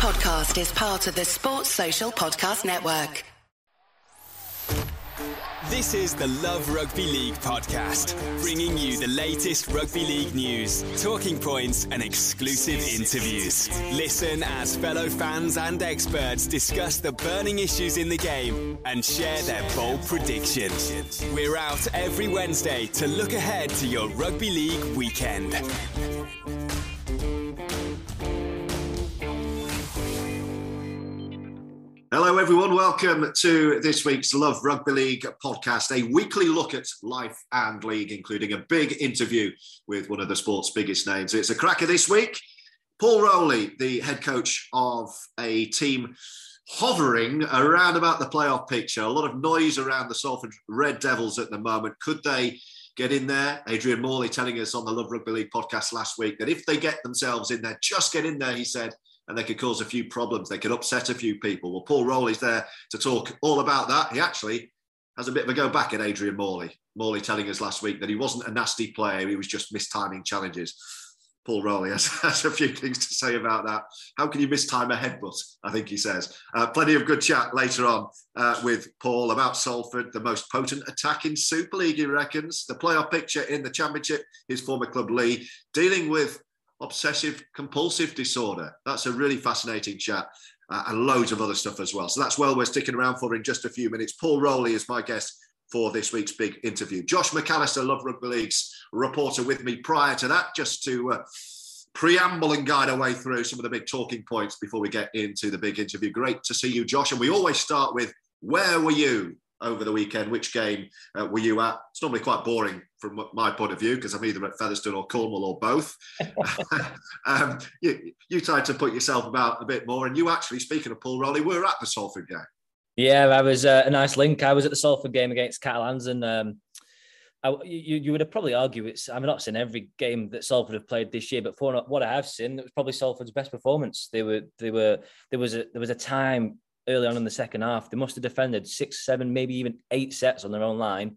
podcast is part of the Sports Social Podcast Network. This is the Love Rugby League podcast, bringing you the latest rugby league news, talking points, and exclusive interviews. Listen as fellow fans and experts discuss the burning issues in the game and share their bold predictions. We're out every Wednesday to look ahead to your rugby league weekend. Hello, everyone. Welcome to this week's Love Rugby League podcast, a weekly look at life and league, including a big interview with one of the sport's biggest names. It's a cracker this week. Paul Rowley, the head coach of a team hovering around about the playoff picture. A lot of noise around the Salford Red Devils at the moment. Could they get in there? Adrian Morley telling us on the Love Rugby League podcast last week that if they get themselves in there, just get in there, he said and they could cause a few problems. They could upset a few people. Well, Paul Rowley's there to talk all about that. He actually has a bit of a go back at Adrian Morley. Morley telling us last week that he wasn't a nasty player, he was just mistiming challenges. Paul Rowley has, has, a few things to say about that. How can you mistime a headbutt? I think he says. Uh, plenty of good chat later on uh, with Paul about Salford, the most potent attack in Super League, he reckons. The playoff picture in the Championship, his former club Leigh, dealing with obsessive compulsive disorder. That's a really fascinating chat. Uh, and loads of other stuff as well. So that's well we're sticking around for in just a few minutes. Paul Rowley is my guest for this week's big interview. Josh McAllister, Love Rugby League's reporter with me prior to that, just to uh, preamble and guide our way through some of the big talking points before we get into the big interview. Great to see you, Josh. And we always start with where were you over the weekend? Which game uh, were you at? It's normally quite boring from my point of view because I'm either at Featherstone or Cornwall or both. um, you, you tried to put yourself about a bit more, and you actually, speaking of Paul Rowley, were at the Salford game. Yeah, I was uh, a nice link. I was at the Salford game against Catalans, and um, I, you, you would have probably argue it's. I've not seen every game that Salford have played this year, but for what I have seen, it was probably Salford's best performance. They were, they were, there was a there was a time early on in the second half. They must have defended six, seven, maybe even eight sets on their own line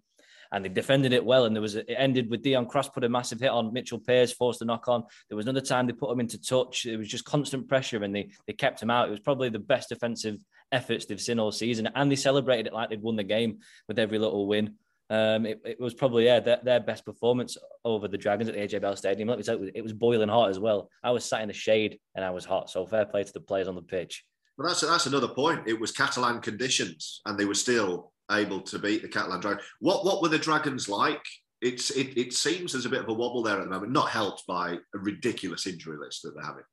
and they defended it well. And there was it ended with Deon Cross put a massive hit on Mitchell Pearce, forced a knock on. There was another time they put him into touch. It was just constant pressure, and they they kept him out. It was probably the best defensive efforts they've seen all season, and they celebrated it like they'd won the game with every little win. Um, it, it, was probably yeah their, their, best performance over the Dragons at the AJ Bell Stadium. Let me tell you, it was boiling hot as well. I was sat in the shade and I was hot. So fair play to the players on the pitch. Well, that's that's another point. It was Catalan conditions, and they were still able to beat the Catalan Dragons. What what were the Dragons like? It's it, it seems there's a bit of a wobble there at the moment, not helped by a ridiculous injury list that they're having.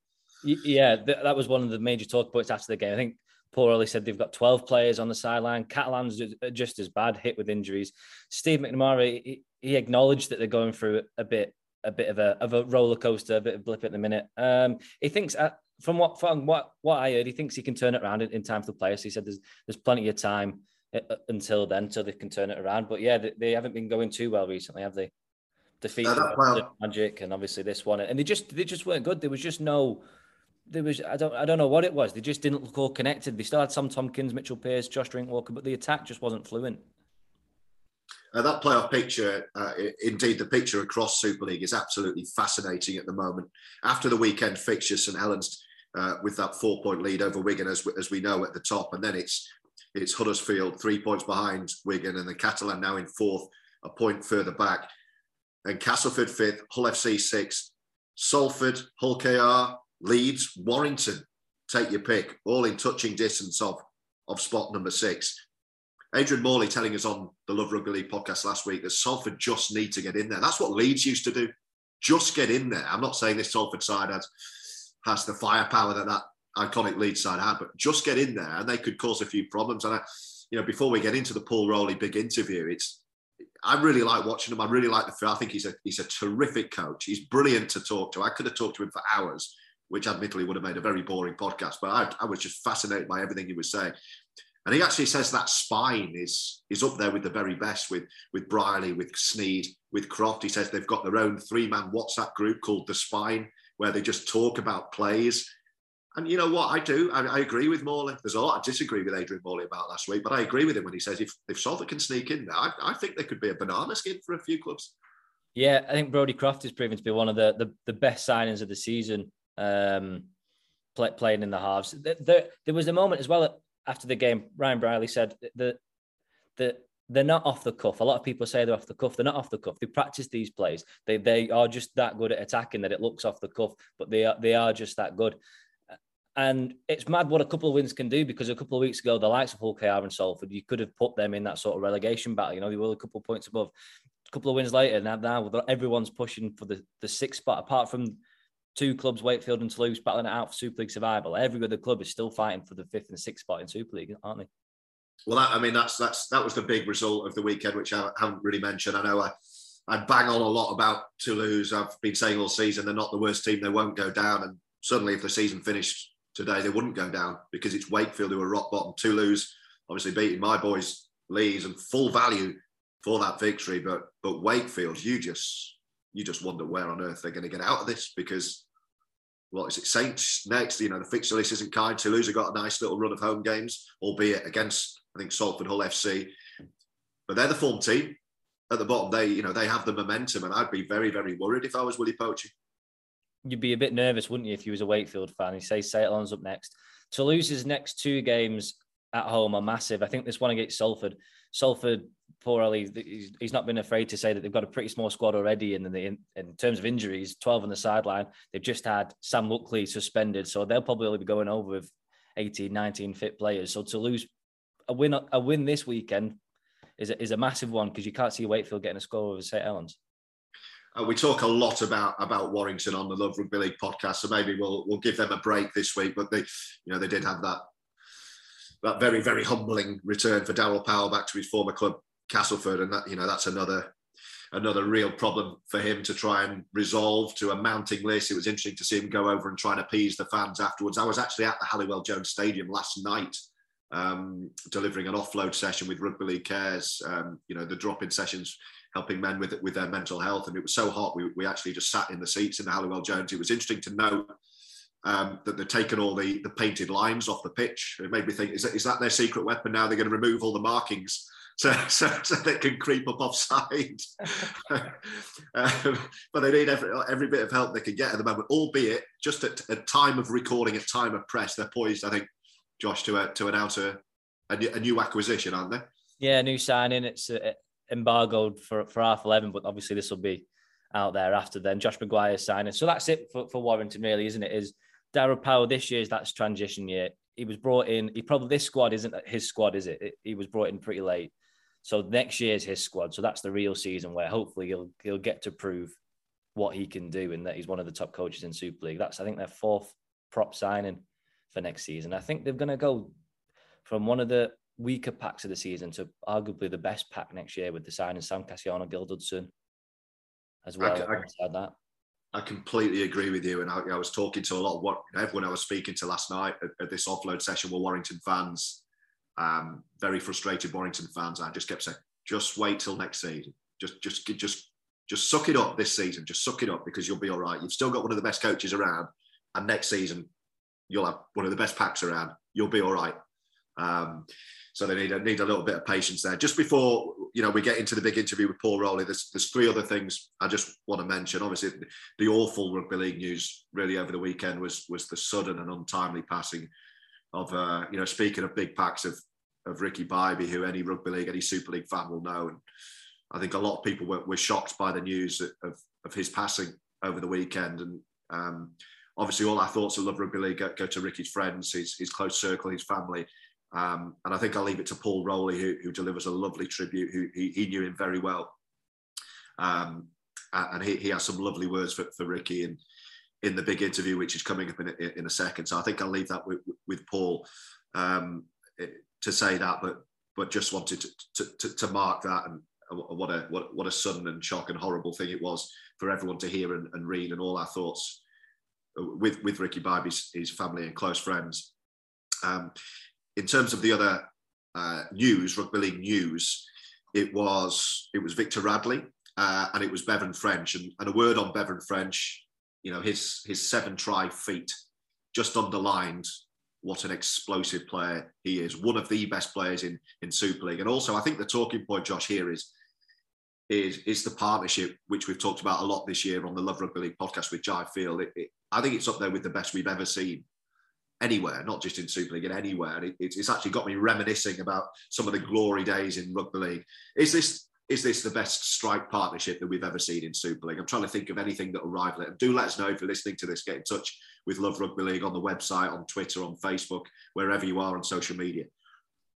Yeah, that was one of the major talk points after the game. I think Paul Rowley said they've got 12 players on the sideline. Catalan's are just as bad, hit with injuries. Steve McNamara, he, acknowledged that they're going through a bit a bit of a of a roller coaster, a bit of blip at the minute. Um, he thinks, uh, from what from what what I heard, he thinks he can turn it around in, in time for the players. He said there's there's plenty of time until then, until they can turn it around. But yeah, they, they haven't been going too well recently, have they? Defeat uh, well, Magic and obviously this one, and they just they just weren't good. There was just no. There was I don't I don't know what it was. They just didn't look all connected. They still had Sam Tomkins, Mitchell Pearce, Josh Drinkwater, but the attack just wasn't fluent. Uh, that playoff picture, uh, indeed, the picture across Super League is absolutely fascinating at the moment. After the weekend fixture, St Helens uh, with that four-point lead over Wigan, as we, as we know at the top, and then it's it's Huddersfield three points behind Wigan, and the Catalan now in fourth, a point further back, and Castleford fifth, Hull FC sixth, Salford, Hull KR, Leeds, Warrington, take your pick, all in touching distance of of spot number six. Adrian Morley telling us on the Love Rugby League podcast last week that Salford just need to get in there. That's what Leeds used to do. Just get in there. I'm not saying this Salford side has has the firepower that that iconic Leeds side had, but just get in there and they could cause a few problems. And I, you know, before we get into the Paul Rowley big interview, it's I really like watching him. I really like the. I think he's a he's a terrific coach. He's brilliant to talk to. I could have talked to him for hours, which admittedly would have made a very boring podcast. But I, I was just fascinated by everything he was saying. And he actually says that spine is is up there with the very best with with Brierley, with Sneyd, with Croft. He says they've got their own three man WhatsApp group called the Spine, where they just talk about plays. And you know what? I do. I, I, agree with Morley. There's a lot I disagree with Adrian Morley about last week, but I agree with him when he says if, if Salford can sneak in there, I, I think there could be a banana skin for a few clubs. Yeah, I think Brodie Croft is proven to be one of the, the, the best signings of the season. Um, play, playing in the halves. There, there was a moment as well after the game. Ryan Brierley said that that they're not off the cuff. A lot of people say they're off the cuff. They're not off the cuff. They practice these plays. They they are just that good at attacking that it looks off the cuff, but they are they are just that good. And it's mad what a couple of wins can do because a couple of weeks ago, the likes of Hull KR and Salford, you could have put them in that sort of relegation battle. You know, they were a couple of points above. A couple of wins later, now, now everyone's pushing for the, the sixth spot, apart from two clubs, Wakefield and Toulouse, battling it out for Super League survival. Every other club is still fighting for the fifth and sixth spot in Super League, aren't they? Well, that, I mean, that's that's that was the big result of the weekend, which I haven't really mentioned. I know I, I bang on a lot about Toulouse. I've been saying all season they're not the worst team. They won't go down. And suddenly, if the season finished today, they wouldn't go down because it's Wakefield who are rock bottom. Toulouse, obviously beating my boys Leeds and full value for that victory. But but Wakefield, you just you just wonder where on earth they're going to get out of this because what is it Saints next? You know the fixture list isn't kind. Toulouse have got a nice little run of home games, albeit against I think Salford Hull FC. But they're the form team at the bottom. They, you know, they have the momentum, and I'd be very, very worried if I was Willie Poching. You'd be a bit nervous, wouldn't you, if you was a Wakefield fan? You say St up next. Toulouse's next two games at home are massive. I think this one against Salford. Salford, Paul Rowley, he's not been afraid to say that they've got a pretty small squad already. And in, in terms of injuries, 12 on the sideline. They've just had Sam Luckley suspended. So they'll probably be going over with 18, 19 fit players. So Toulouse a win a win this weekend is a, is a massive one because you can't see Wakefield getting a score over St Helens. Uh, we talk a lot about about Warrington on the Love Rugby League podcast, so maybe we'll we'll give them a break this week. But they, you know, they did have that that very very humbling return for Daryl Powell back to his former club Castleford, and that you know that's another another real problem for him to try and resolve to a mounting list. It was interesting to see him go over and try and appease the fans afterwards. I was actually at the Halliwell Jones Stadium last night um, delivering an offload session with Rugby League Cares, um, you know, the drop-in sessions helping men with with their mental health. And it was so hot, we, we actually just sat in the seats in the Halliwell Jones. It was interesting to note um, that they've taken all the, the painted lines off the pitch. It made me think, is that, is that their secret weapon now? They're going to remove all the markings so, so, so they can creep up offside. um, but they need every, every bit of help they can get at the moment, albeit just at, at time of recording, at time of press, they're poised, I think, Josh, to uh, to announce a, a, new acquisition, aren't they? Yeah, a new signing. It's uh, embargoed for, for half 11, but obviously this will be out there after then. Josh McGuire signing. So that's it for, for Warrington, really, isn't it? Is Daryl Powell this year's that's transition year. He was brought in. He probably this squad isn't his squad, is it? He was brought in pretty late. So next year's his squad. So that's the real season where hopefully he'll he'll get to prove what he can do and that he's one of the top coaches in Super League. That's I think their fourth prop signing for next season. I think they're to go from one of the weaker packs of the season to arguably the best pack next year with the signing Sam Kasiano, Gil Dudson as well. I, I, that. I completely agree with you. And I, I, was talking to a lot of what everyone I was speaking to last night at, at this offload session were Warrington fans, um, very frustrated Warrington fans. I just kept saying, just wait till next season. Just, just, just, just suck it up this season. Just suck it up because you'll be all right. You've still got one of the best coaches around, and next season you'll have one of the best packs around. You'll be all right. Um, so they need a, need a little bit of patience there. Just before you know we get into the big interview with Paul Rowley, there's there's three other things I just want to mention. Obviously, the awful rugby league news really over the weekend was was the sudden and untimely passing of uh, you know speaking of big packs of of Ricky Bibey, who any rugby league, any Super League fan will know. And I think a lot of people were, were shocked by the news of, of his passing over the weekend. And um, obviously all our thoughts of Love Rugby League go, go to Ricky's friends, his, his close circle, his family. Um, and I think I'll leave it to Paul Rowley, who, who delivers a lovely tribute, who he, he knew him very well. Um, and he, he has some lovely words for, for Ricky in, the big interview, which is coming up in a, in a second. So I think I'll leave that with, with Paul um, to say that, but but just wanted to, to, to, to mark that and what a what, what a sudden and shock and horrible thing it was for everyone to hear and, and read and all our thoughts with with Ricky Bibey's his family and close friends. Um, in terms of the other uh, news, rugby league news, it was it was Victor Radley uh, and it was Bevan French. And, and, a word on Bevan French, you know, his his seven try feat just underlined what an explosive player he is. One of the best players in in Super League. And also, I think the talking point, Josh, here is is is the partnership which we've talked about a lot this year on the Love Rugby League podcast with Jai Field. It, it, I think it's up there with the best we've ever seen anywhere, not just in Super League, in anywhere. And it, it's actually got me reminiscing about some of the glory days in rugby league. Is this is this the best strike partnership that we've ever seen in Super League? I'm trying to think of anything that will rival it. And do let us know if you're listening to this. Get in touch with Love Rugby League on the website, on Twitter, on Facebook, wherever you are on social media.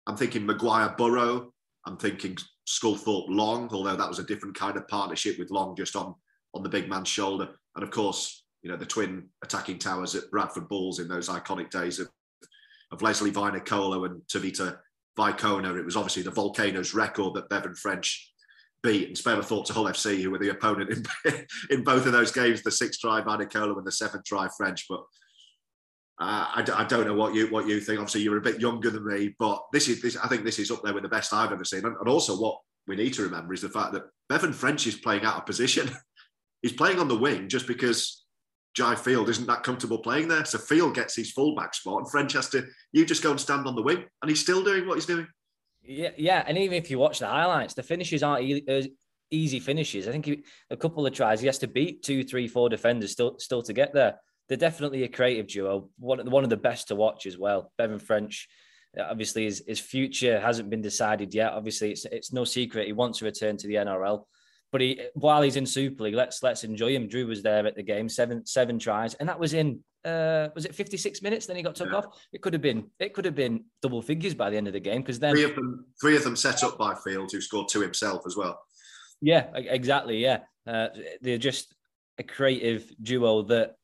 I'm thinking McGuire Burrow. I'm thinking Sculthorpe Long, although that was a different kind of partnership with Long just on on the big man's shoulder. And of course, you know, the twin attacking towers at Bradford Bulls in those iconic days of, of Lesley Vainikolo and Tevita Vaikona. It was obviously the Volcanoes record that Bevan French beat and spare a thought to Hull FC, who were the opponent in, in both of those games, the six try Vainikolo and the seven try French. But uh, I, I, don't know what you what you think. Obviously, you're a bit younger than me, but this is this. I think this is up there with the best I've ever seen. And, and also, what we need to remember is the fact that Bevan French is playing out of position. He's playing on the wing just because Jai Field isn't that comfortable playing there. So Field gets his fullback spot, and French has to. You just go and stand on the wing, and he's still doing what he's doing. Yeah, yeah, and even if you watch the highlights, the finishes aren't e- uh, easy finishes. I think he, a couple of tries, he has to beat two, three, four defenders still, still to get there. They're definitely a creative duo. One, one of the best to watch as well. Bevan French, uh, obviously, his, his future hasn't been decided yet. Obviously, it's it's no secret he wants to return to the NRL. But he, while he's in Super League, let's let's enjoy him. Drew was there at the game, seven seven tries, and that was in uh, was it 56 minutes? Then he got took yeah. off. It could have been it could have been double figures by the end of the game because then three of them three of them set up by Field, who scored two himself as well. Yeah, exactly. Yeah, uh, they're just a creative duo that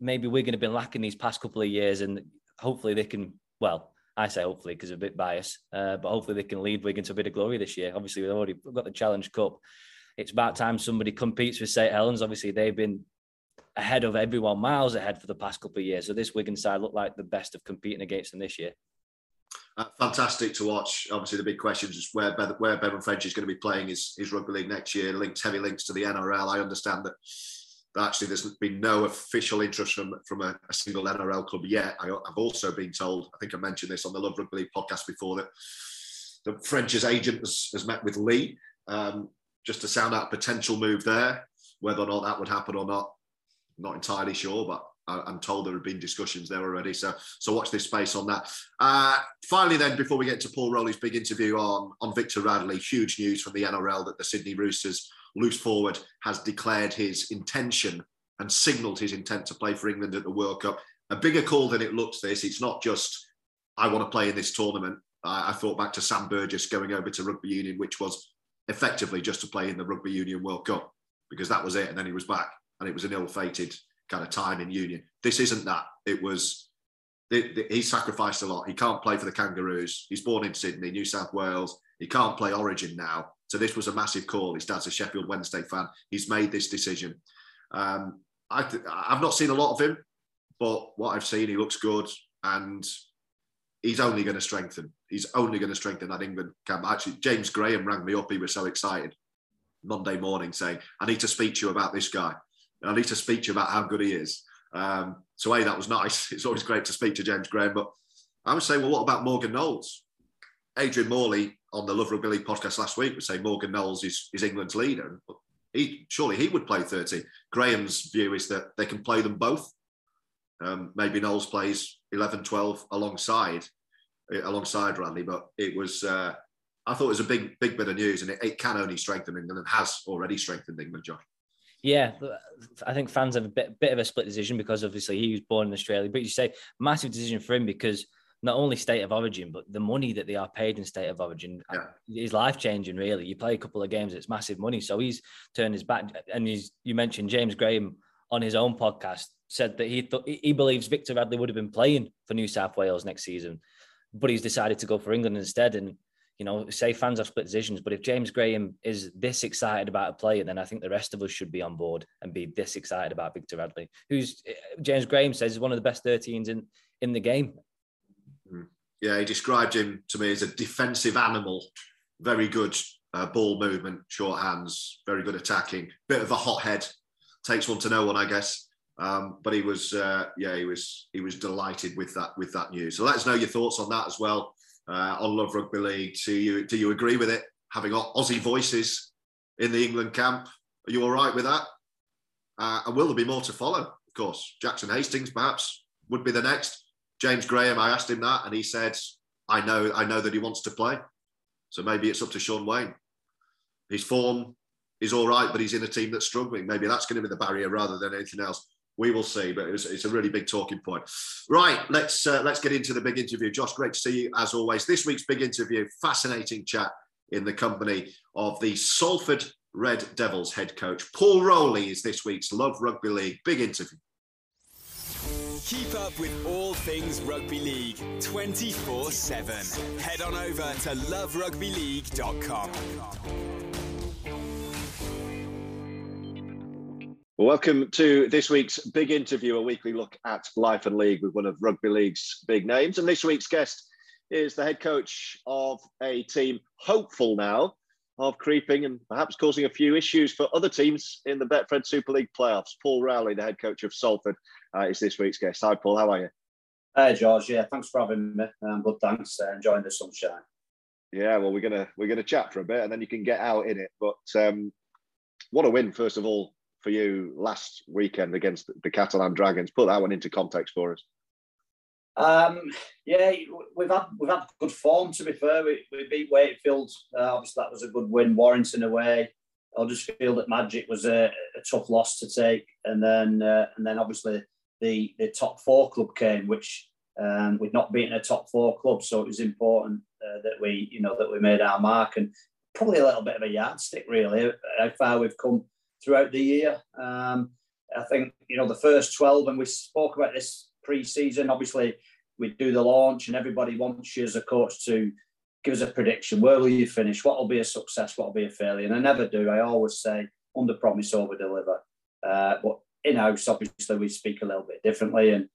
maybe we're going to be lacking these past couple of years, and hopefully they can. Well, I say hopefully because I'm a bit biased, uh, but hopefully they can lead Wigan to a bit of glory this year. Obviously, we've already got the Challenge Cup it's about time somebody competes with St Helens. Obviously, they've been ahead of everyone, miles ahead for the past couple of years. So this Wigan side look like the best of competing against them this year. Uh, fantastic to watch. Obviously, the big question is where Be- where Bevan French is going to be playing his, his rugby league next year. Links heavy links to the NRL. I understand that, that actually there's been no official interest from from a, a single NRL club yet. I, have also been told. I think I mentioned this on the Love Rugby League podcast before that the French's agent has, has met with Leigh Um, just to sound out potential move there. Whether or not that would happen or not, not entirely sure, but I'm told there have been discussions there already. So, so watch this space on that. Uh, finally, then, before we get to Paul Rowley's big interview on, on Victor Radley, huge news from the NRL that the Sydney Roosters loose forward has declared his intention and signalled his intent to play for England at the World Cup. A bigger call than it looks. This, it's not just I want to play in this tournament. I, I thought back to Sam Burgess going over to rugby union, which was effectively just to play in the Rugby Union World Cup because that was it. And then he was back and it was an ill fated kind of time in Union. This isn't that. It was, he sacrificed a lot. He can't play for the Kangaroos. He's born in Sydney, New South Wales. He can't play Origin now. So this was a massive call. His dad's a Sheffield Wednesday fan. He's made this decision. Um, I, I've not seen a lot of him, but what I've seen, he looks good. And he's only going to strengthen. He's only going to strengthen that England camp. Actually, James Graham rang me up. He was so excited Monday morning saying, I need to speak to you about this guy. I need to speak to you about how good he is. Um, so, A, that was nice. It's always great to speak to James Graham. But I would say, well, what about Morgan Knowles? Adrian Morley on the Love Rugby League podcast last week was saying Morgan Knowles is, is England's leader. He, surely he would play 30. Graham's view is that they can play them both. Um, maybe Knowles plays 11, 12 alongside alongside Radley, but it was uh, I thought it was a big big bit of news, and it, it can only strengthen England and has already strengthened England, Josh. Yeah, I think fans have a bit, bit of a split decision because obviously he was born in Australia, but you say massive decision for him because not only state of origin, but the money that they are paid in state of origin yeah. is life changing. Really, you play a couple of games, it's massive money. So he's turned his back, and he's you mentioned James Graham on his own podcast said that he thought he believes Victor Radley would have been playing for New South Wales next season, but he's decided to go for England instead. And you know, say fans have split decisions, but if James Graham is this excited about a player, then I think the rest of us should be on board and be this excited about Victor Radley, who's James Graham says is one of the best 13s in in the game. Hmm. Yeah, he described him to me as a defensive animal, very good uh, ball movement, short hands, very good attacking, bit of a hothead, takes one to know one, I guess. Um, but he was, uh, yeah, he was, he was delighted with that, with that news. So let us know your thoughts on that as well uh, on Love Rugby League. Do you, do you agree with it? Having Aussie voices in the England camp, are you all right with that? Uh, and will there be more to follow? Of course, Jackson Hastings perhaps would be the next. James Graham, I asked him that, and he said, "I know, I know that he wants to play. So maybe it's up to Shaun Wane. His form is all right, but he's in a team that's struggling. Maybe that's going to be the barrier rather than anything else. We will see, but it's, it's a really big talking point. Right, let's uh, let's get into the big interview. Josh, great to see you as always. This week's big interview, fascinating chat in the company of the Salford Red Devils head coach Paul Rowley is this week's Love Rugby League big interview. Keep up with all things rugby league 24 7. Head on over to loverugbyleague.com. welcome to this week's big interview, a weekly look at life and league with one of rugby league's big names. And this week's guest is the head coach of a team hopeful now of creeping and perhaps causing a few issues for other teams in the Betfred Super League playoffs. Paul Rowley, the head coach of Salford, uh, is this week's guest. Hi, Paul. How are you? Hey, George. Yeah, thanks for having me. Um, good, thanks. Uh, enjoying the sunshine. Yeah, well, we're gonna we're gonna chat for a bit, and then you can get out in it. But um, what a win, first of all, for you last weekend against the Catalan Dragons. Put that one into context for us. Um, yeah, we've had we've had good form. To be fair, we, we beat Wakefield. Uh, obviously, that was a good win. Warrington away. I just feel that Magic was a, a tough loss to take, and then uh, and then obviously the the top four club came, which um, we'd not beaten a top four club, so it was important uh, that we you know that we made our mark and probably a little bit of a yardstick really how far we've come throughout the year. Um, I think you know the first twelve, and we spoke about this pre-season. Obviously, we do the launch, and everybody wants you as a coach to give us a prediction. Where will you finish? What will be a success? What will be a failure? And I never do. I always say under promise, over deliver. Uh, but in house, obviously, we speak a little bit differently, and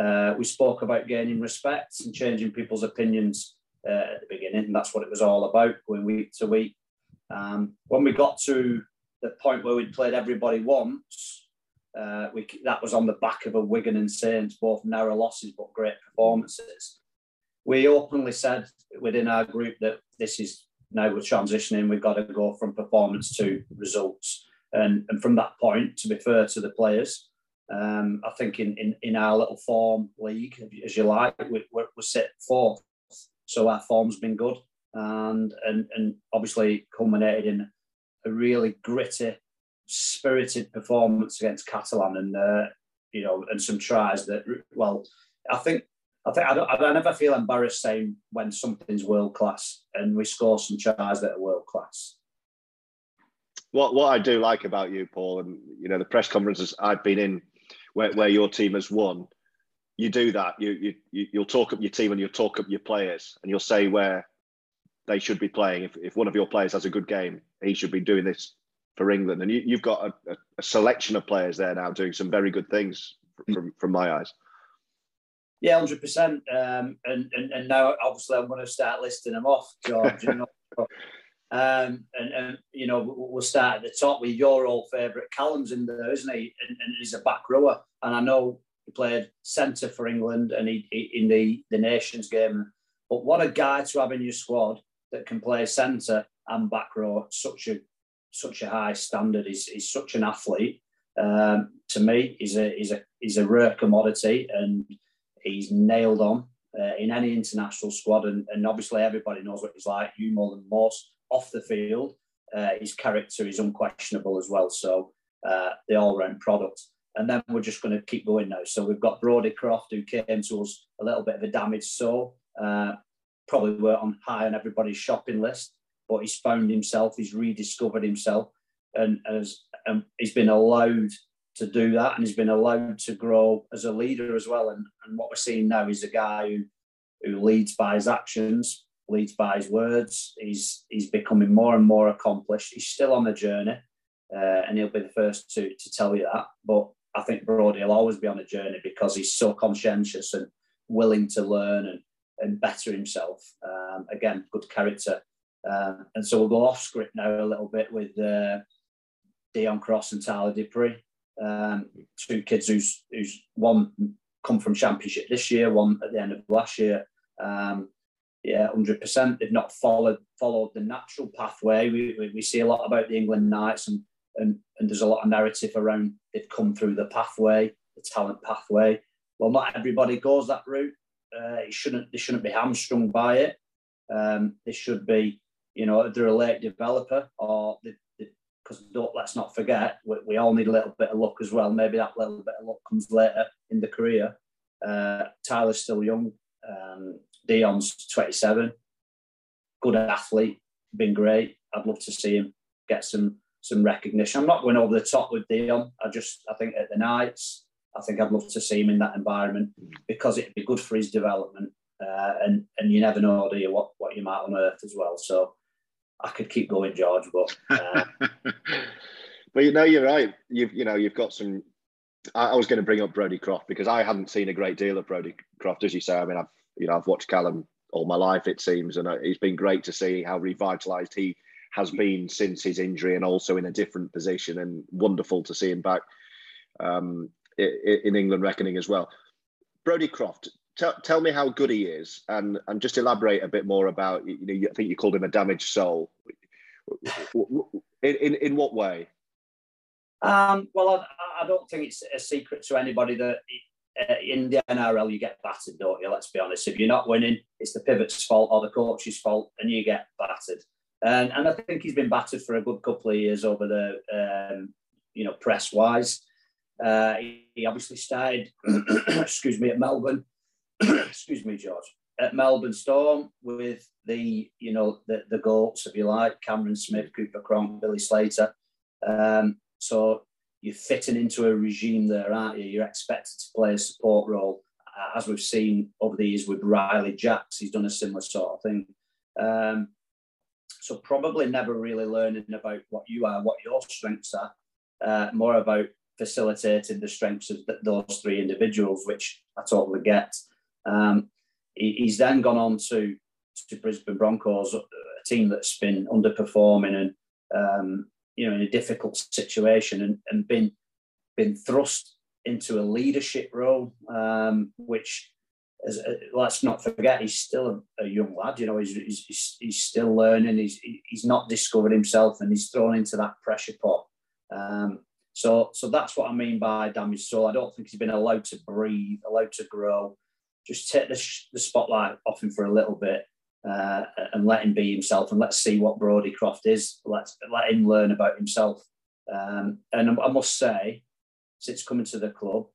uh, we spoke about gaining respect and changing people's opinions uh, at the beginning, and that's what it was all about, going week to week. Um, when we got to the point where we'd played everybody once, uh, we, that was on the back of a Wigan and Saints, both narrow losses but great performances. We openly said within our group that this is now we're transitioning, we've got to go from performance to results. And, and from that point, to be fair to the players, um, I think in, in, in our little form league, as you like, we, we're, we're set fourth. So our form's been good and, and, and obviously culminated in a really gritty, spirited performance against Catalan, and uh, you know, and some tries that. Well, I think I think I, I never feel embarrassed saying when something's world class, and we score some tries that are world class. What what I do like about you, Paul, and you know the press conferences I've been in, where, where your team has won, you do that. You you you'll talk up your team and you'll talk up your players, and you'll say where they should be playing. If, if one of your players has a good game, he should be doing this for England. And you, have got a, a, selection of players there now doing some very good things from, from my eyes. Yeah, hundred um, percent. And and now obviously I'm going to start listing them off, George. you know, um, and and you know we'll start at the top with your old favourite Kallum's in there, isn't he? And, and, he's a back rower, and I know he played centre for England and he, he in the the Nations game. But what a guy to have in your squad that can play centre and back row such a such a high standard. He's, he's such an athlete. Um, to me, he's a he's a he's a rare commodity, and he's nailed on uh, in any international squad. And, and obviously, everybody knows what he's like. You more than most off the field. Uh, his character is unquestionable as well. So uh, the all-round product. And then we're just going to keep going now. So we've got Brodie Croft, who came to us a little bit of a damaged soul. Uh, probably weren't on high on everybody's shopping list, but he's found himself, he's rediscovered himself, and as um, he's been allowed to do that, and he's been allowed to grow as a leader as well. And, and what we're seeing now is a guy who who leads by his actions, leads by his words. He's he's becoming more and more accomplished. He's still on the journey, uh, and he'll be the first to to tell you that. But I think Brodie will always be on a journey because he's so conscientious and willing to learn and and better himself. Um, again, good character. Um, and so we'll go off script now a little bit with uh, Deon Cross and Tyler Dupree, um, two kids who's who's one come from championship this year, one at the end of last year. Um, yeah, hundred percent. They've not followed followed the natural pathway. We, we, we see a lot about the England Knights, and, and and there's a lot of narrative around they've come through the pathway, the talent pathway. Well, not everybody goes that route uh, it shouldn't they shouldn't be hamstrung by it. Um, they should be, you know, they're a late developer or because let's not forget we, we, all need a little bit of luck as well. Maybe that little bit of luck comes later in the career. Uh, Tyler's still young. Um, Deon's 27, good athlete, been great. I'd love to see him get some some recognition. I'm not going over the top with Dion. I just I think at the Knights, I think I'd love to see him in that environment because it'd be good for his development. Uh, and and you never know, do you, what what you might unearth as well. So I could keep going, George, but. Uh... but you know, you're right. You've you know you've got some. I, I was going to bring up Brodie Croft because I hadn't seen a great deal of Brodie Croft, as you say. I mean, I've you know I've watched Kallum all my life, it seems, and uh, it's been great to see how revitalised he has been since his injury, and also in a different position, and wonderful to see him back um, in England reckoning as well. Brodie Croft, tell, tell me how good he is, and and just elaborate a bit more about. You know, I think you called him a damaged soul. In in, in what way? Um, well, I, I, don't think it's a secret to anybody that uh, in the NRL you get battered, don't you? Let's be honest. If you're not winning, it's the pivot's fault or the coach's fault, and you get battered. And, and I think he's been battered for a good couple of years over the, um, you know, press wise. Uh, he, he obviously started, excuse me, at Melbourne excuse me, George, at Melbourne Storm with the, you know, the, the goats, if you like, Cameron Smith, Cooper Cronk, Billy Slater. Um, so you're fitting into a regime there, aren't you? You're expected to play a support role, uh, as we've seen over the years with Ryley Jacks. He's done a similar sort of thing. Um, so probably never really learning about what you are, what your strengths are, uh, more about facilitating the strengths of th- those three individuals, which I totally get. Um, he, he's then gone on to to Brisbane Broncos, a team that's been underperforming and um, you know in a difficult situation, and, and been been thrust into a leadership role, um, which as, uh, let's not forget he's still a, a young lad. You know, he's, he's, he's still learning. He's he's not discovered himself, and he's thrown into that pressure pot. Um, so so that's what I mean by damaged soul. I don't think he's been allowed to breathe, allowed to grow just take the, the spotlight off him for a little bit uh, and let him be himself and let's see what Brodie Croft is. Let's let him learn about himself. Um, and I must say, since coming to the club,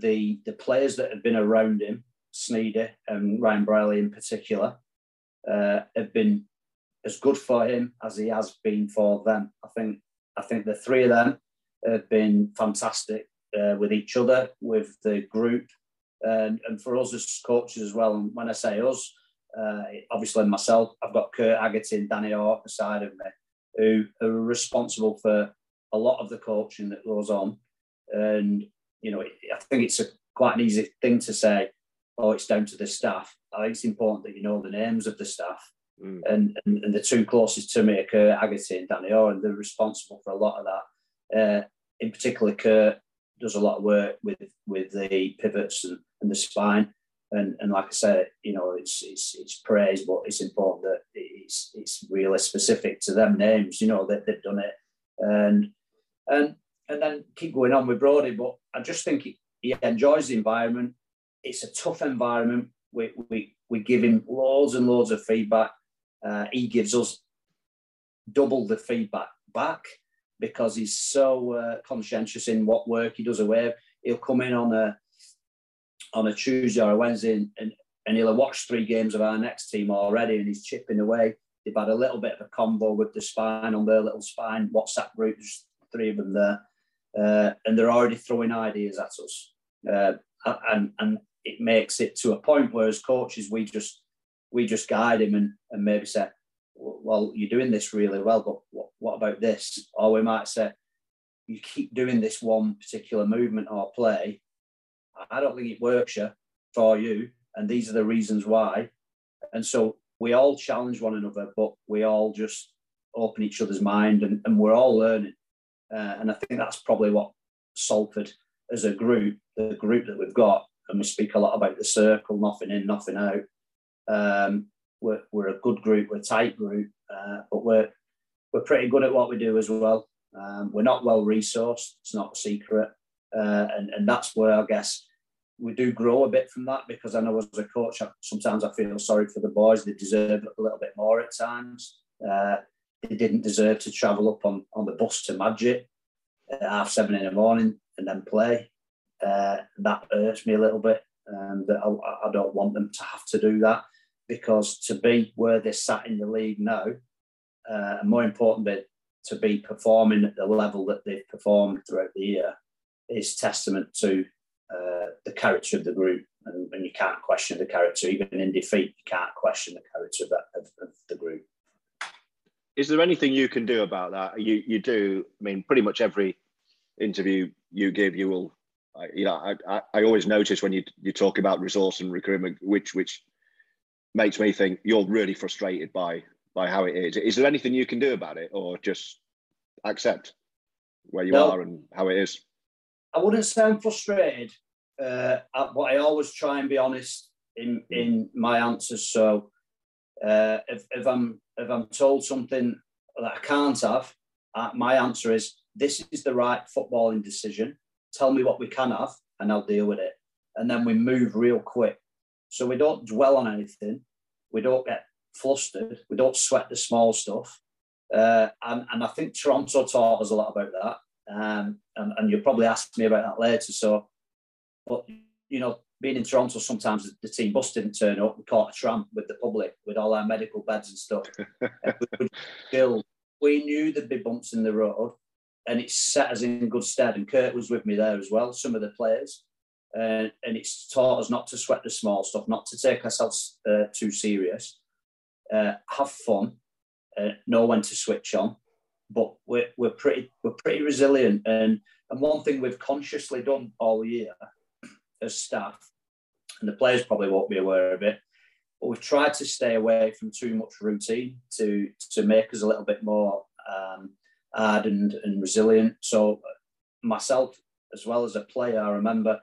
the the players that have been around him, Sneedy and Ryan Brierley in particular, uh, have been as good for him as he has been for them. I think I think the three of them have been fantastic uh, with each other, with the group, and, and for us as coaches as well. And when I say us, uh, obviously myself, I've got Kurt Haggerty and Danny Orr beside of me, who are responsible for a lot of the coaching that goes on. And you know, I think it's a quite an easy thing to say. Oh, it's down to the staff. I think it's important that you know the names of the staff. Mm. And, and, and the two closest to me are Kurt Haggerty and Danny Orr, and they're responsible for a lot of that. Uh, in particular, Kurt does a lot of work with with the pivots and, and the spine. And, and like I said, you know, it's, it's it's praise, but it's important that it's it's really specific to them names, you know, that they've done it. And and and then keep going on with Brodie. But I just think he, he enjoys the environment. It's a tough environment. We, we, we give him loads and loads of feedback. Uh, he gives us double the feedback back because he's so uh, conscientious in what work he does away. He'll come in on a on a Tuesday or a Wednesday and, and, and he'll have watched three games of our next team already and he's chipping away. They've had a little bit of a combo with the spine on their little spine WhatsApp group, there's three of them there. Uh, and they're already throwing ideas at us. Uh, and, and it makes it to a point where as coaches, we just we just guide him and, and maybe say, well, you're doing this really well, but what, what about this? Or we might say, you keep doing this one particular movement or play. I don't think it works for you. And these are the reasons why. And so we all challenge one another, but we all just open each other's mind and, and we're all learning. Uh, and I think that's probably what Salford as a group, the group that we've got, and we speak a lot about the circle, nothing in, nothing out. Um, we're, we're a good group, we're a tight group, uh, but we're we're pretty good at what we do as well. Um, we're not well resourced; it's not a secret, uh, and and that's where I guess we do grow a bit from that because I know as a coach, sometimes I feel sorry for the boys. They deserve a little bit more at times. Uh, they didn't deserve to travel up on, on the bus to Magic at half seven in the morning and then play. Uh, that hurts me a little bit. And um, I, I, don't want them to have to do that because to be where they're sat in the league now, uh, and more important bit, to be performing at the level that they've performed throughout the year is testament to uh, the character of the group. And, and, you can't question the character, even in defeat, you can't question the character of, that, of, of the group. Is there anything you can do about that? You you do. I mean, pretty much every interview you give, you will. You know, I, I, I always notice when you you talk about resource and recruitment, which which makes me think you're really frustrated by by how it is. Is there anything you can do about it, or just accept where you no, are and how it is? I wouldn't sound frustrated, uh, but I always try and be honest in in my answers. So uh, if, if I'm if I'm told something that I can't have, uh, my answer is this is the right footballing decision. Tell me what we can have, and I'll deal with it. And then we move real quick. So we don't dwell on anything. We don't get flustered. We don't sweat the small stuff. Uh, and, and I think Toronto taught us a lot about that. Um, and, and you'll probably ask me about that later. So, but you know, being in Toronto, sometimes the team bus didn't turn up. We caught a tram with the public with all our medical beds and stuff. still, we knew there'd be bumps in the road, and it set us in good stead. And Kurt was with me there as well, some of the players. Uh, and it's taught us not to sweat the small stuff, not to take ourselves uh, too serious, uh, have fun, uh, know when to switch on. But we're, we're pretty we're pretty resilient, and and one thing we've consciously done all year as staff, and the players probably won't be aware of it, but we've tried to stay away from too much routine to to make us a little bit more um, ardent and resilient. So myself, as well as a player, I remember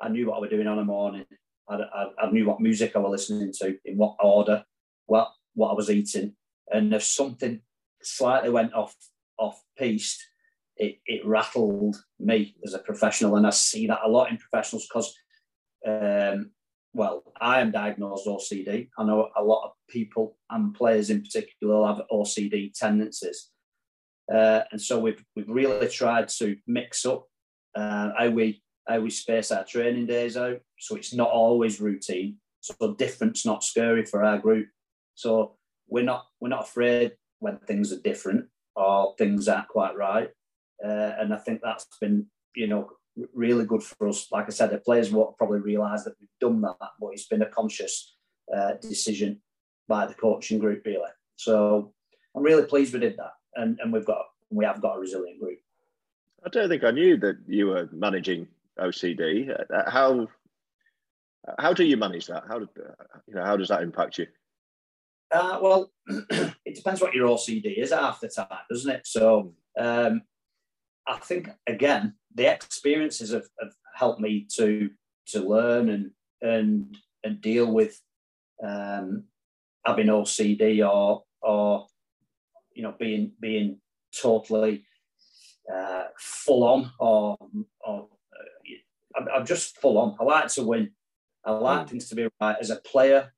I knew what I was doing on a morning. I, I, I, knew what music I was listening to, in what order, what what I was eating, and if something slightly went off off piste, it, it rattled me as a professional, and I see that a lot in professionals because, um, well, I am diagnosed OCD. I know a lot of people and players in particular have OCD tendencies, uh, and so we've we've really tried to mix up uh, how we how we space our training days out, so it's not always routine. So difference not scary for our group. So we're not we're not afraid when things are different or things aren't quite right. Uh, and I think that's been, you know, really good for us. Like I said, the players won't probably realise that we've done that, but it's been a conscious uh, decision by the coaching group, really. So I'm really pleased we did that, and, and we've got we have got a resilient group. I don't think I knew that you were managing OCD. Uh, how how do you manage that? How you know how does that impact you? Uh, well, it depends what your OCD is half the time, doesn't it? So um, I think again, the experiences have, have, helped me to to learn and and and deal with um, having OCD or or you know being being totally uh, full on or or I'm, I'm, just full on. I like to win. I like mm. things to be right as a player.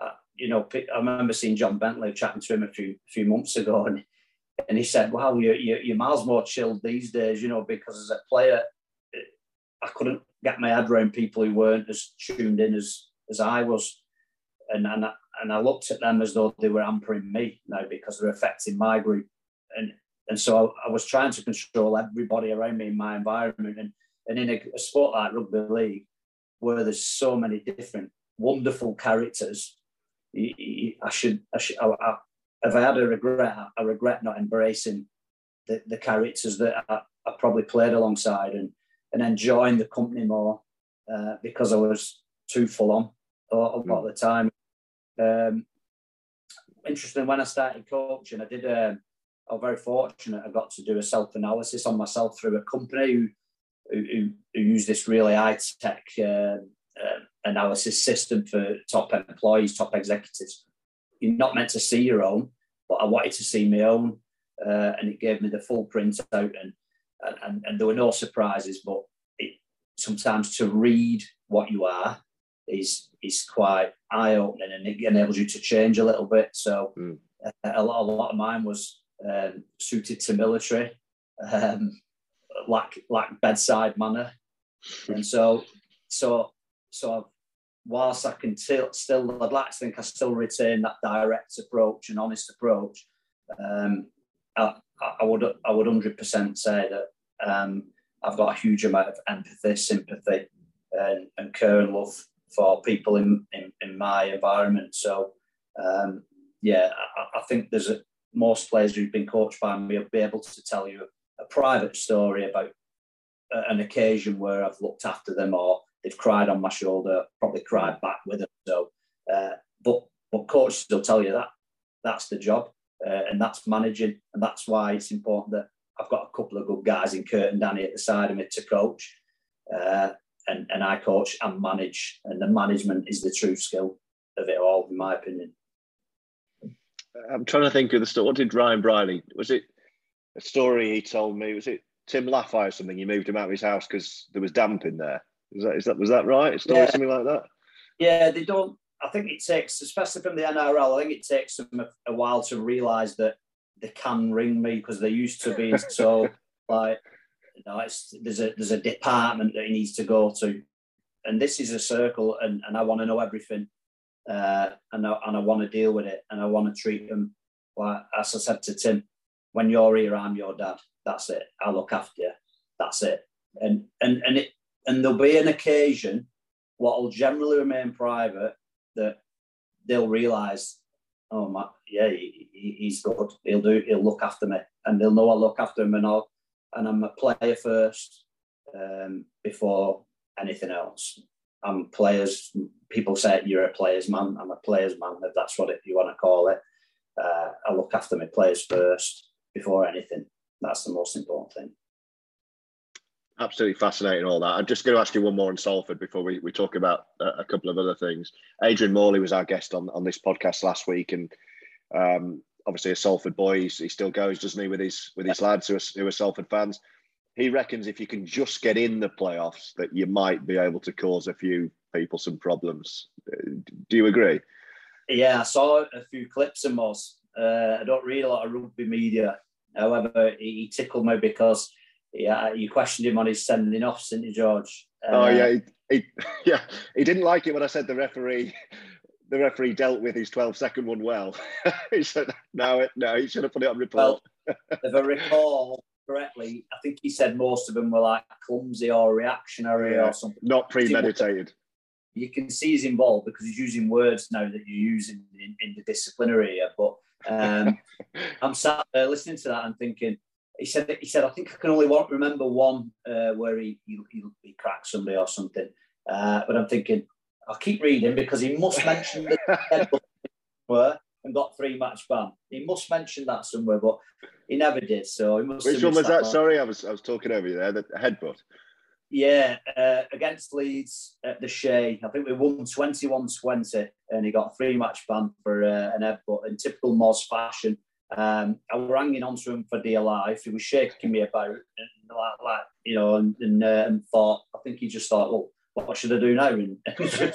Uh, you know, I remember seeing John Bentley chatting to him a few few months ago, and and he said, "Wow, you you you're miles more chilled these days, you know, because as a player, I couldn't get my head around people who weren't as tuned in as as I was, and and I, and I looked at them as though they were hampering me now because they're affecting my group, and and so I, I was trying to control everybody around me in my environment, and and in a, a sport like rugby league, where there's so many different wonderful characters, I should I should I, if I had a regret, I regret not embracing the, the characters that I, I, probably played alongside and, and enjoying the company more uh, because I was too full on a lot, a lot of the time. Um, interesting, when I started coaching, I did. Um, I was very fortunate. I got to do a self analysis on myself through a company who who, who use this really high tech uh, uh, analysis system for top employees, top executives you're not meant to see your own, but I wanted to see my own, uh, and it gave me the full printout, and, and and there were no surprises. But it, sometimes to read what you are is is quite eye opening and it enables you to change a little bit. So mm. a, a, lot a lot of mine was um, suited to military, um, lack lack bedside manner, and so so so whilst I can t- still, I'd like to think I still retain that direct approach and honest approach. Um, I, I, would I would hundred percent say that um, I've got a huge amount of empathy, sympathy, and, and care and love for people in, in, in my environment. So um, yeah, I, I, think there's a, most players who've been coached by me will be able to tell you a, private story about an occasion where I've looked after them or they've cried on my shoulder, probably cried back with them. So, uh, but but coaches will tell you that that's the job, uh, and that's managing, and that's why it's important that I've got a couple of good guys in Kurt and Danny at the side of me to coach, uh, and and I coach and manage, and the management is the true skill of it all, in my opinion. I'm trying to think of the story. What did Ryan Brierley? Was it a story he told me? Was it Tim Lafai or something? He moved him out of his house because there was damp in there. Is that is that was that right? A story yeah. something like that? Yeah, they don't. I think it takes, especially from the NRL, I think it takes them a, a while to realise that they can ring me because they used to be so like you know, it's, there's a there's a department that he needs to go to, and this is a circle, and, and I want to know everything, uh, and I, and I want to deal with it, and I want to treat them like as I said to Tim, when you're here, I'm your dad. That's it. I'll look after you. That's it. And and and it and there'll be an occasion, what will generally remain private, that they'll realise, oh my, yeah, he, he's good. He'll do. He'll look after me, and they'll know I look after him, and I'll, and I'm a player first um, before anything else. I'm players. People say you're a players man. I'm a players man. If that's what it, you want to call it. Uh, I look after my players first before anything. That's the most important thing absolutely fascinating all that. I'm just going to ask you one more on Salford before we, we talk about a, a couple of other things. Adrian Morley was our guest on, on this podcast last week, and um, obviously a Salford boy, he still goes, doesn't he, with his with his lads who are, who are Salford fans. He reckons if you can just get in the playoffs, that you might be able to cause a few people some problems. Do you agree? Yeah, I saw a few clips of Moz. Uh, I don't read a lot of rugby media. However, he tickled me because yeah, you questioned him on his sending off, didn't you, George? Uh, oh yeah, he, he, yeah, he didn't like it when I said the referee. The referee dealt with his 12 second one well. he said, no, no, he should have put it on report. Well, if I recall correctly, I think he said most of them were like clumsy or reactionary yeah, or something. Not premeditated. You can see he's involved because he's using words now that you use in, in, in the disciplinary area. But um, I'm sat there listening to that and thinking, he said he said I think I can only want, remember one uh, where he, he, he cracked somebody or something. Uh, but I'm thinking I'll keep reading because he must mention the were and got three match ban. He must mention that somewhere, but he never did. So he must. Which one was that? that Sorry, I was I was talking over you there. The headbutt. Yeah, uh, against Leeds at the Shay. I think we won 21-20 and he got a three match ban for uh, an headbutt in typical Moz fashion. Um, I was hanging on to him for dear life. He was shaking me about, and like, like you know, and, and, uh, and, thought, I think he just thought, well, what should I do now? And,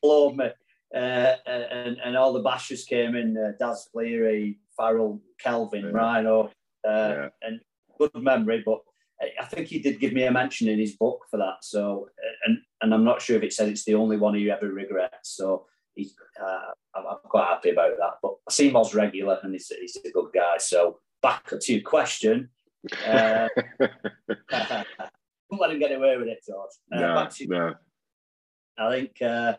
floored me. Uh, and, and all the bashers came in, uh, Daz Cleary, Farrell, Kelvin, yeah. Rhino, uh, yeah. and good memory, but I think he did give me a mention in his book for that. So, and and I'm not sure if it said it's the only one he ever regrets. So he's, uh, I'm, I'm, quite happy about that. But I see him as regular, and he's, he's a good guy. So back to your question. Uh, don't let him get away with it, George. Uh, no, no. I think, uh,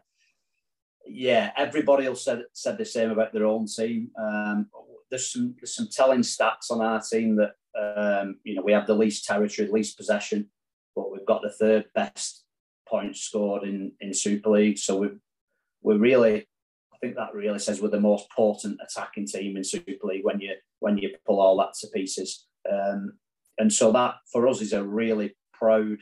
yeah, everybody else said said the same about their own team. Um, there's some there's some telling stats on our team that um, you know we have the least territory, the least possession, but we've got the third best points scored in in Super League. So we've we're really, I think that really says we're the most potent attacking team in Super League when you when you pull all that to pieces. Um, and so that for us is a really proud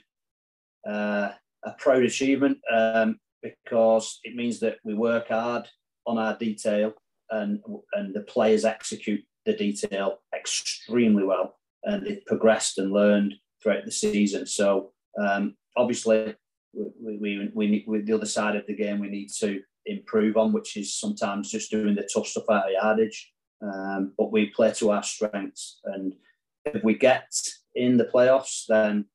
uh, a proud achievement um, because it means that we work hard on our detail and and the players execute the detail extremely well and they've progressed and learned throughout the season. So um, obviously we, we, we, we, the other side of the game we need to improve on, which is sometimes just doing the tough stuff out of yardage. Um, but we play to our strengths, and if we get in the playoffs, then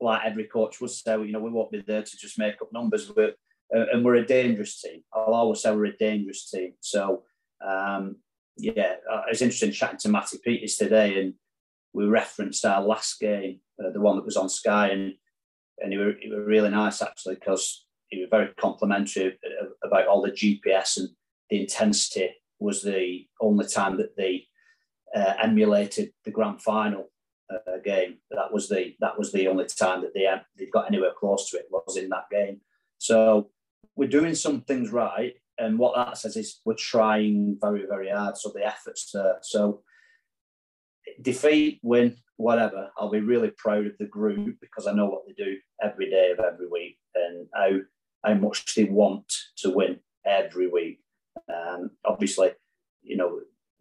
like every coach would say, you know, we won't be there to just make up numbers. We're, uh, and we're a dangerous team. I'll always say we're a dangerous team. So, um, yeah, uh, it was interesting chatting to Matty Peters today, and we referenced our last game, uh, the one that was on Sky, and and he were, he were really nice actually because he was very complimentary about all the GPS and the intensity was the only time that they uh, emulated the grand final uh, game. That was the that was the only time that they had, they got anywhere close to it was in that game. So we're doing some things right, and what that says is we're trying very very hard. So the efforts there. So defeat, win, whatever, I'll be really proud of the group because I know what they do every day of every week and how how much they want to win every week. Um, obviously, you know,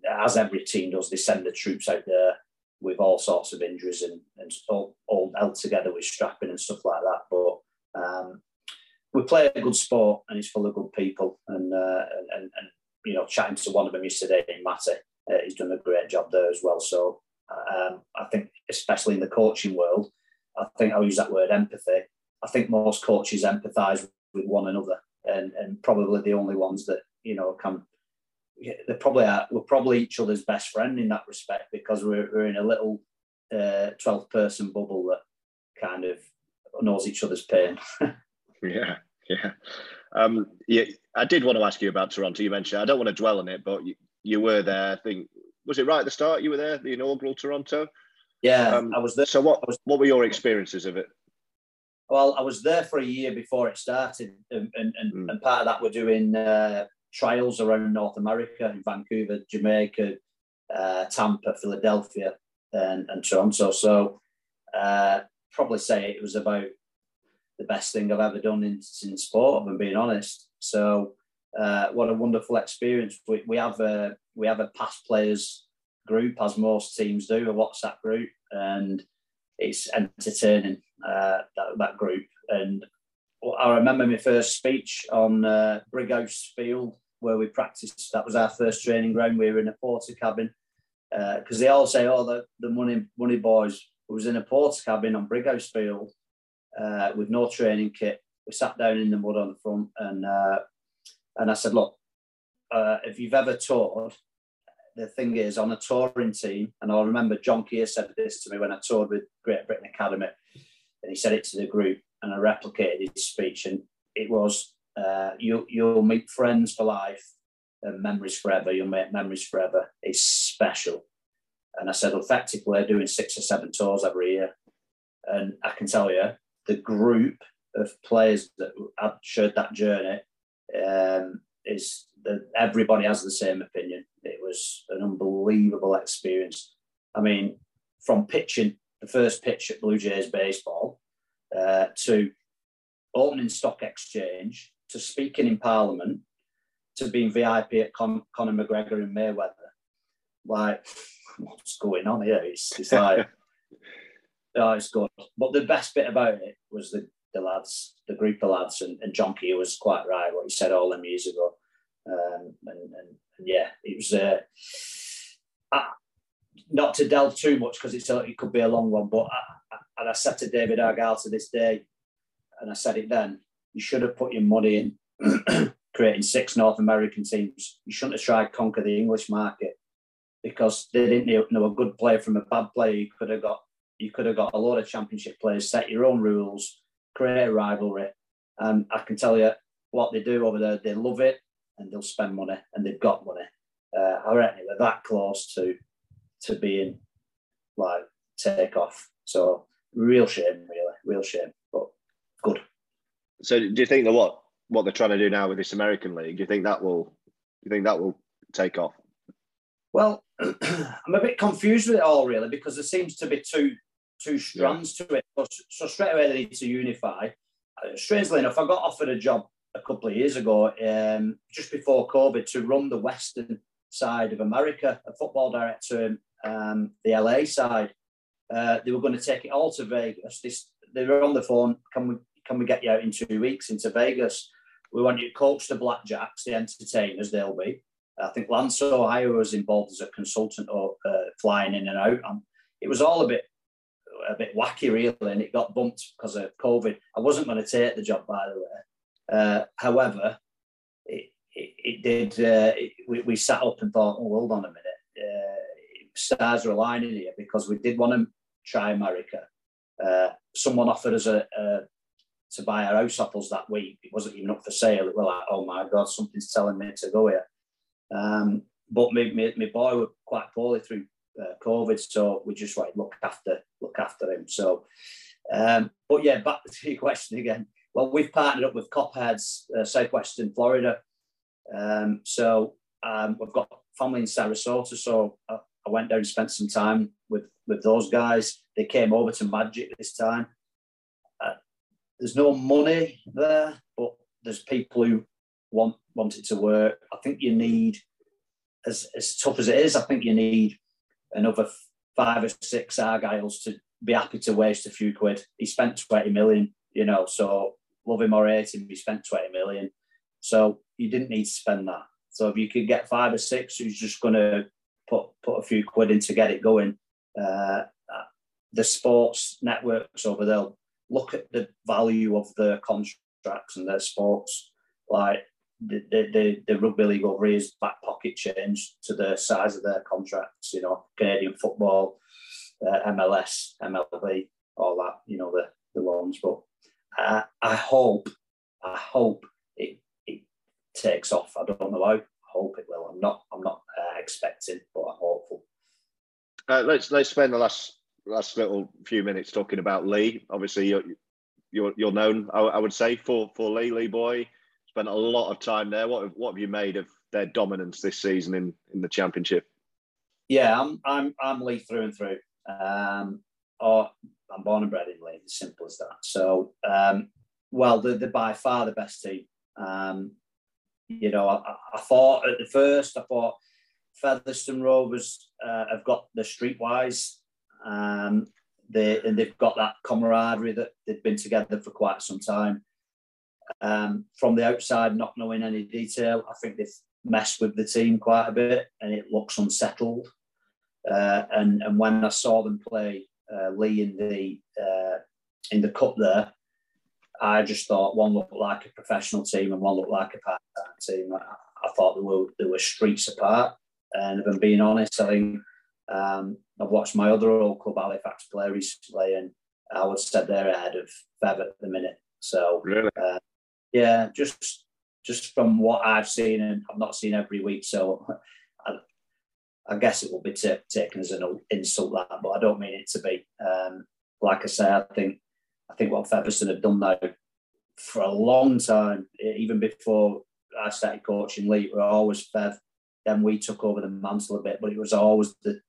as every team does, they send the troops out there with all sorts of injuries and, and all, all held together with strapping and stuff like that. But um, we play a good sport and it's full of good people. And, uh, and, and, you know, chatting to one of them yesterday, Matty, uh, he's done a great job there as well. So um, I think, especially in the coaching world, I think I'll use that word empathy. I think most coaches empathise with one another, and, and probably the only ones that you know can. They probably are. We're probably each other's best friend in that respect because we're, we're in a little uh, twelve-person bubble that kind of knows each other's pain. yeah, yeah, um, yeah. I did want to ask you about Toronto. You mentioned I don't want to dwell on it, but you were there. I think was it right at the start? You were there, the inaugural Toronto. Yeah, um, I was there. So what was, what were your experiences of it? Well, I was there for a year before it started, and and, mm. and part of that we're doing uh, trials around North America in Vancouver, Jamaica, uh, Tampa, Philadelphia, and, and Toronto. So uh, probably say it was about the best thing I've ever done in, in sport. If I'm being honest. So uh, what a wonderful experience. We, we have a we have a past players group, as most teams do, a WhatsApp group, and it's entertaining uh, that, that group. And I remember my first speech on uh, Brighouse Field where we practiced. That was our first training ground. We were in a Portakabin because uh, because they all say, "Oh, the, the money money boys." was in a porter cabin on Brighouse Field uh, with no training kit. We sat down in the mud on the front, and uh, and I said, "Look, uh, if you've ever toured, the thing is, on a touring team, and I remember John Kear said this to me when I toured with Great Britain Academy, and he said it to the group, and I replicated his speech, and it was, uh, you, you'll meet friends for life, and memories forever, you'll make memories forever. It's special. And I said, effectively, doing six or seven tours every year. And I can tell you, the group of players that had shared that journey um, is that everybody has the same opinion. It was an unbelievable experience. I mean, from pitching the first pitch at Blue Jays baseball uh, to opening stock exchange to speaking in Parliament to being VIP at Con- Conor McGregor and Mayweather. Like, what's going on here? It's, it's like, oh, it's good. But the best bit about it was the, the lads, the group of lads, and, and John Kear was quite right what he said all them years ago. Um, and, and, and, yeah, it was. Uh, I, not to delve too much because it could be a long one, but I, I, and I said to David Argyle to this day, and I said it then, you should have put your money in creating six North American teams. You shouldn't have tried conquer the English market because they didn't know a good player from a bad player. You could have got you could have got a lot of championship players, set your own rules, create a rivalry. And I can tell you what they do over there, they love it and they'll spend money and they've got money. Uh, I reckon they're that close to to being like take off. So real shame, really, real shame, but good. So do you think that what what they're trying to do now with this American league? Do you think that will? Do you think that will take off? Well, I'm a bit confused with it all, really, because there seems to be two two strands yeah. to it. So, so, straight away they need to unify. Uh, strangely enough, I got offered a job a couple of years ago, um, just before COVID, to run the Western side of America, a football director um, the LA side. Uh, they were going to take it all to Vegas. This, they were on the phone. Can we can we get you out in two weeks into Vegas? We want you to coach the Blackjacks, the entertainers, they'll be. I think Lance Hohaia was involved as a consultant or uh, flying in and out. And it was all a bit a bit wacky, really, and it got bumped because of COVID. I wasn't going to take the job, by the way. Uh, however, it, it, it did. Uh, it, we, we, sat up and thought, oh, hold on a minute. Uh, stars are aligning here because we did want to try America. Uh, someone offered us a, a, to buy our house apples that week. It wasn't even up for sale. We're like, oh my god, something's telling me to go here. Um, but my, my, my boy was quite poorly through uh, COVID, so we just like look after look after him. So, um, but yeah, back to your question again. Well, we've partnered up with Copperheads, uh, Southwestern Florida. Um, so um, we've got family in Sarasota. So I, I, went down and spent some time with with those guys. They came over to Magic this time. Uh, there's no money there, but there's people who want want it to work. I think you need, as as tough as it is, I think you need another five or six Argyles to be happy to waste a few quid. He spent 20 million, you know, so love him or hate him, he spent 20 million. So you didn't need to spend that. So if you could get five or six who's just going to put put a few quid in to get it going, uh, the sports networks over there look at the value of their contracts and their sports. Like the, the, the rugby league over his back pocket change to the size of their contracts, you know, Canadian football, uh, MLS, MLB, all that, you know, the, the ones. But uh, I hope, I hope it, it takes off. I don't know how. I hope it will. I'm not, I'm not uh, expecting, but I'm hopeful. Uh, let's let's spend the last last little few minutes talking about Leigh. Obviously, you're you're, you're known, I, I would say, for for Lee Leigh Boy spent a lot of time there. What what have you made of their dominance this season in in the championship? Yeah, I'm I'm I'm Leigh through and through. Um, or I'm born and bred in Leigh. As simple as that. So, um, well, they're, they're by far the best team. Um, you know, I, I, thought at the first, I thought Featherstone Rovers uh, have got the streetwise. Um, they and they've got that camaraderie that they've been together for quite some time. Um, from the outside, not knowing any detail, I think they've messed with the team quite a bit, and it looks unsettled. Uh, and and when I saw them play uh, Leigh in the uh, in the cup there, I just thought one looked like a professional team and one looked like a part-time team. I, I thought they were they were streets apart. And if I'm being honest, I think um, I've watched my other old club Halifax play recently, and I would say they're ahead of Fev at the minute. So really? uh, yeah, just just from what I've seen, and I've not seen every week, so I, I guess it will be t- taken as an insult that, but I don't mean it to be. Um, like I say, I think I think what Featherstone have done now for a long time, even before I started coaching Leigh, were always Fev. Then we took over the mantle a bit, but it was always the,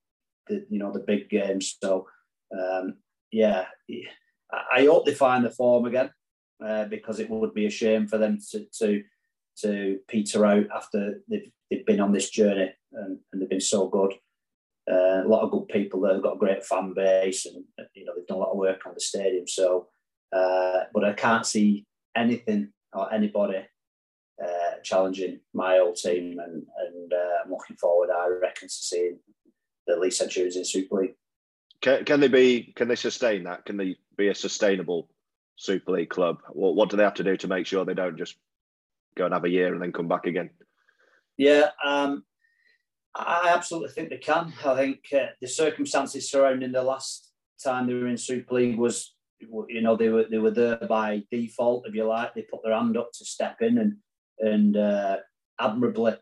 the you know the big games. So um, yeah, I hope they find the form again uh, because it would be a shame for them to to, to peter out after they've, they've been on this journey and, and they've been so good. Uh, a lot of good people there. Got a great fan base, and you know they've done a lot of work on the stadium. So, uh, but I can't see anything or anybody uh, challenging my old team, and and uh, I'm looking forward. I reckon to seeing the Leigh Centurions in Super League. Can, can they be? Can they sustain that? Can they be a sustainable Super League club? What, what do they have to do to make sure they don't just go and have a year and then come back again? Yeah, um, I absolutely think they can. I think uh, the circumstances surrounding the last time they were in Super League was, you know, they were they were there by default, if you like. They put their hand up to step in and and uh, admirably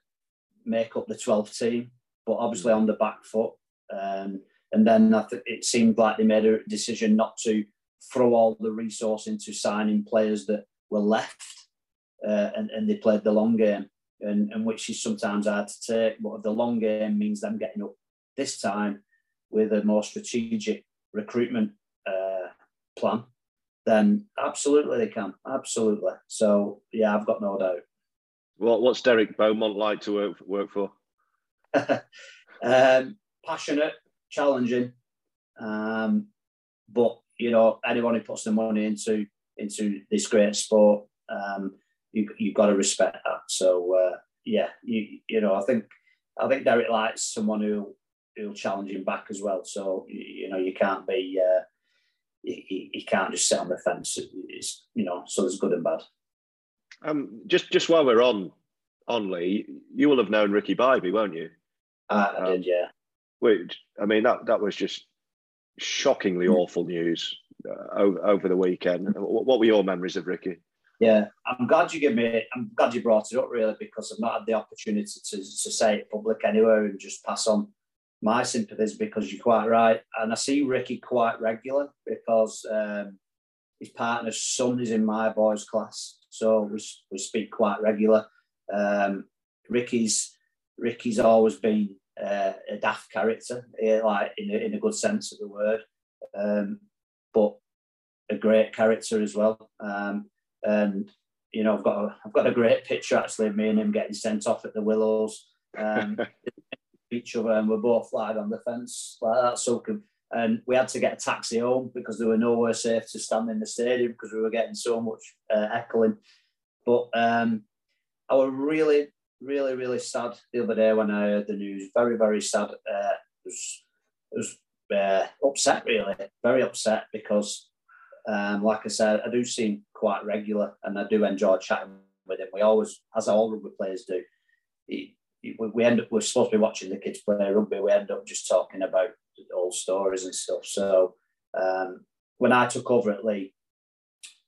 make up the 12th team, but obviously on the back foot. Um, and then I it seemed like they made a decision not to throw all the resource into signing players that were left uh, and, and they played the long game, and, and which is sometimes hard to take. But the long game means them getting up this time with a more strategic recruitment uh, plan, then absolutely they can. Absolutely. So, yeah, I've got no doubt. What, what's Derek Beaumont like to work, work for? um, passionate, challenging, um, but you know, anyone who puts the money into into this great sport, um, you you've got to respect that. So uh, yeah, you you know I think I think Derek Light's someone who who'll challenge him back as well. So you, you know you can't be uh, you, you, can't just sit on the fence. It's you know so there's good and bad. Um, just just while we're on on Leigh, you will have known Ricky Bibey, won't you? Uh, I um, did, yeah. Which I mean that that was just shockingly awful news uh, over, over the weekend. What, what were your memories of Ricky? Yeah, I'm glad you give me. I'm glad you brought it up, really, because I've not had the opportunity to, to say it public anywhere and just pass on my sympathies because you're quite right. And I see Ricky quite regular because um, his partner's son is in my boys' class, so we, we speak quite regular. Um, Ricky's Ricky's always been uh, a daft character, like in a, in a good sense of the word, um, but a great character as well. Um, and you know, I've got a, I've got a great picture actually of me and him getting sent off at the Willows. Um, each other, and we're both lying on the fence like that. So, and we had to get a taxi home because there were nowhere safe to stand in the stadium because we were getting so much uh, echoing. But um, I was really, really, really sad the other day when I heard the news. Very, very sad. Uh, was, was uh, upset, really, very upset because um, like I said, I do seem quite regular and I do enjoy chatting with him. We always, as all rugby players do, he, he, we end up, we're supposed to be watching the kids play rugby. We end up just talking about old stories and stuff. So um, when I took over at Leigh,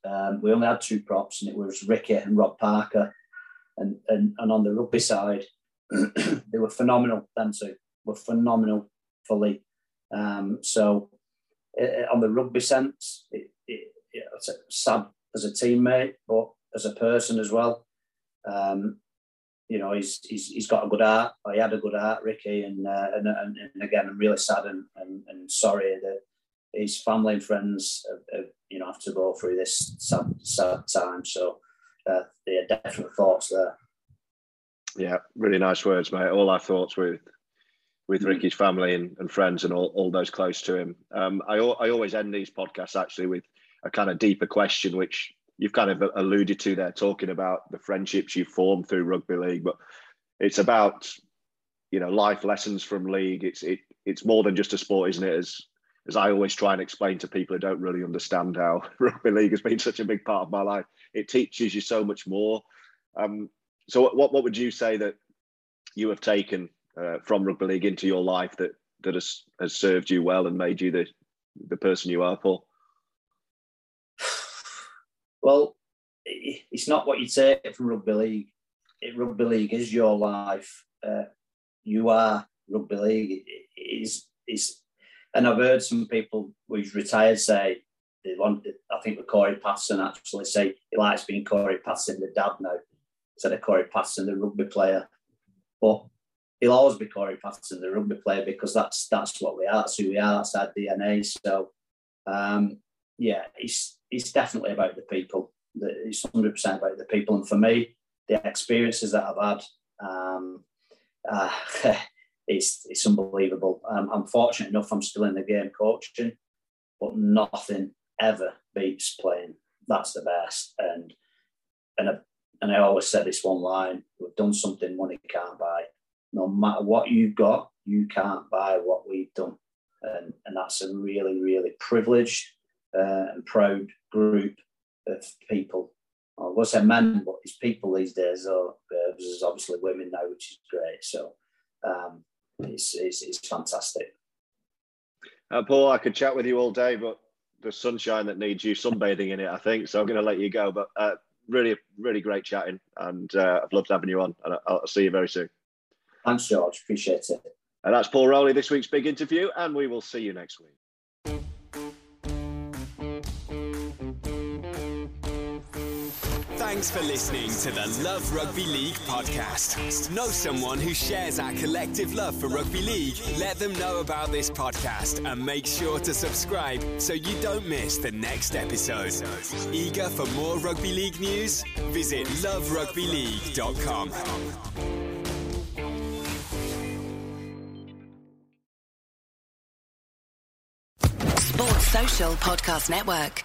um, we only had two props and it was Ricky and Rob Parker. And, and, and on the rugby side, they were phenomenal. Them two were phenomenal Leigh. Um, so it, on the rugby sense, it, it's sad as a teammate, but as a person as well. Um, you know, he's, he's he's got a good heart. He had a good heart, Ricky, and uh, and, and, and, again, I'm really sad and, and, and, sorry that his family and friends, have, have, you know, have to go through this sad sad time. So, uh, yeah, definite thoughts there. Yeah, really nice words, mate. All our thoughts with with mm. Ricky's family and, and friends and all, all those close to him. Um, I I always end these podcasts actually with a kind of deeper question, which you've kind of alluded to there, talking about the friendships you've formed through rugby league. But it's about you know life lessons from league. It's it it's more than just a sport, isn't it? As as I always try and explain to people who don't really understand how rugby league has been such a big part of my life. It teaches you so much more. Um, so, what what would you say that you have taken uh, from rugby league into your life that that has has served you well and made you the the person you are, Paul? Well, it's not what you take from rugby league. It, rugby league is your life. Uh, you are rugby league. It, is. It's, and I've heard some people who's retired say they want. I think with Cory Paterson actually say he likes being Cory Paterson, the dad now, instead of Cory Paterson, the rugby player. But he'll always be Cory Paterson, the rugby player, because that's that's what we are. That's who we are. That's our DNA. So, um, yeah, it's it's definitely about the people. It's hundred percent about the people, and for me, the experiences that I've had, um, uh, it's it's unbelievable. Um, I'm fortunate enough; I'm still in the game coaching, but nothing ever beats playing. That's the best, and and I, and I always say this one line: "We've done something money can't buy. No matter what you've got, you can't buy what we've done." And, and that's a really, really privileged uh, and proud group of people. I was say men, but it's people these days. Or uh, there's obviously women now, which is great. So um, it's, it's, it's fantastic. Uh, Paul, I could chat with you all day, but the sunshine that needs you sunbathing in it, I think. So I'm going to let you go. But uh, really, really great chatting, and uh, I've loved having you on. And I'll see you very soon. Thanks, George. Appreciate it. And that's Paul Rowley, this week's big interview, and we will see you next week. Thanks for listening to the Love Rugby League podcast. Know someone who shares our collective love for rugby league? Let them know about this podcast and make sure to subscribe so you don't miss the next episode. Eager for more rugby league news? Visit loverugbyleague.com. Sports Social Podcast Network.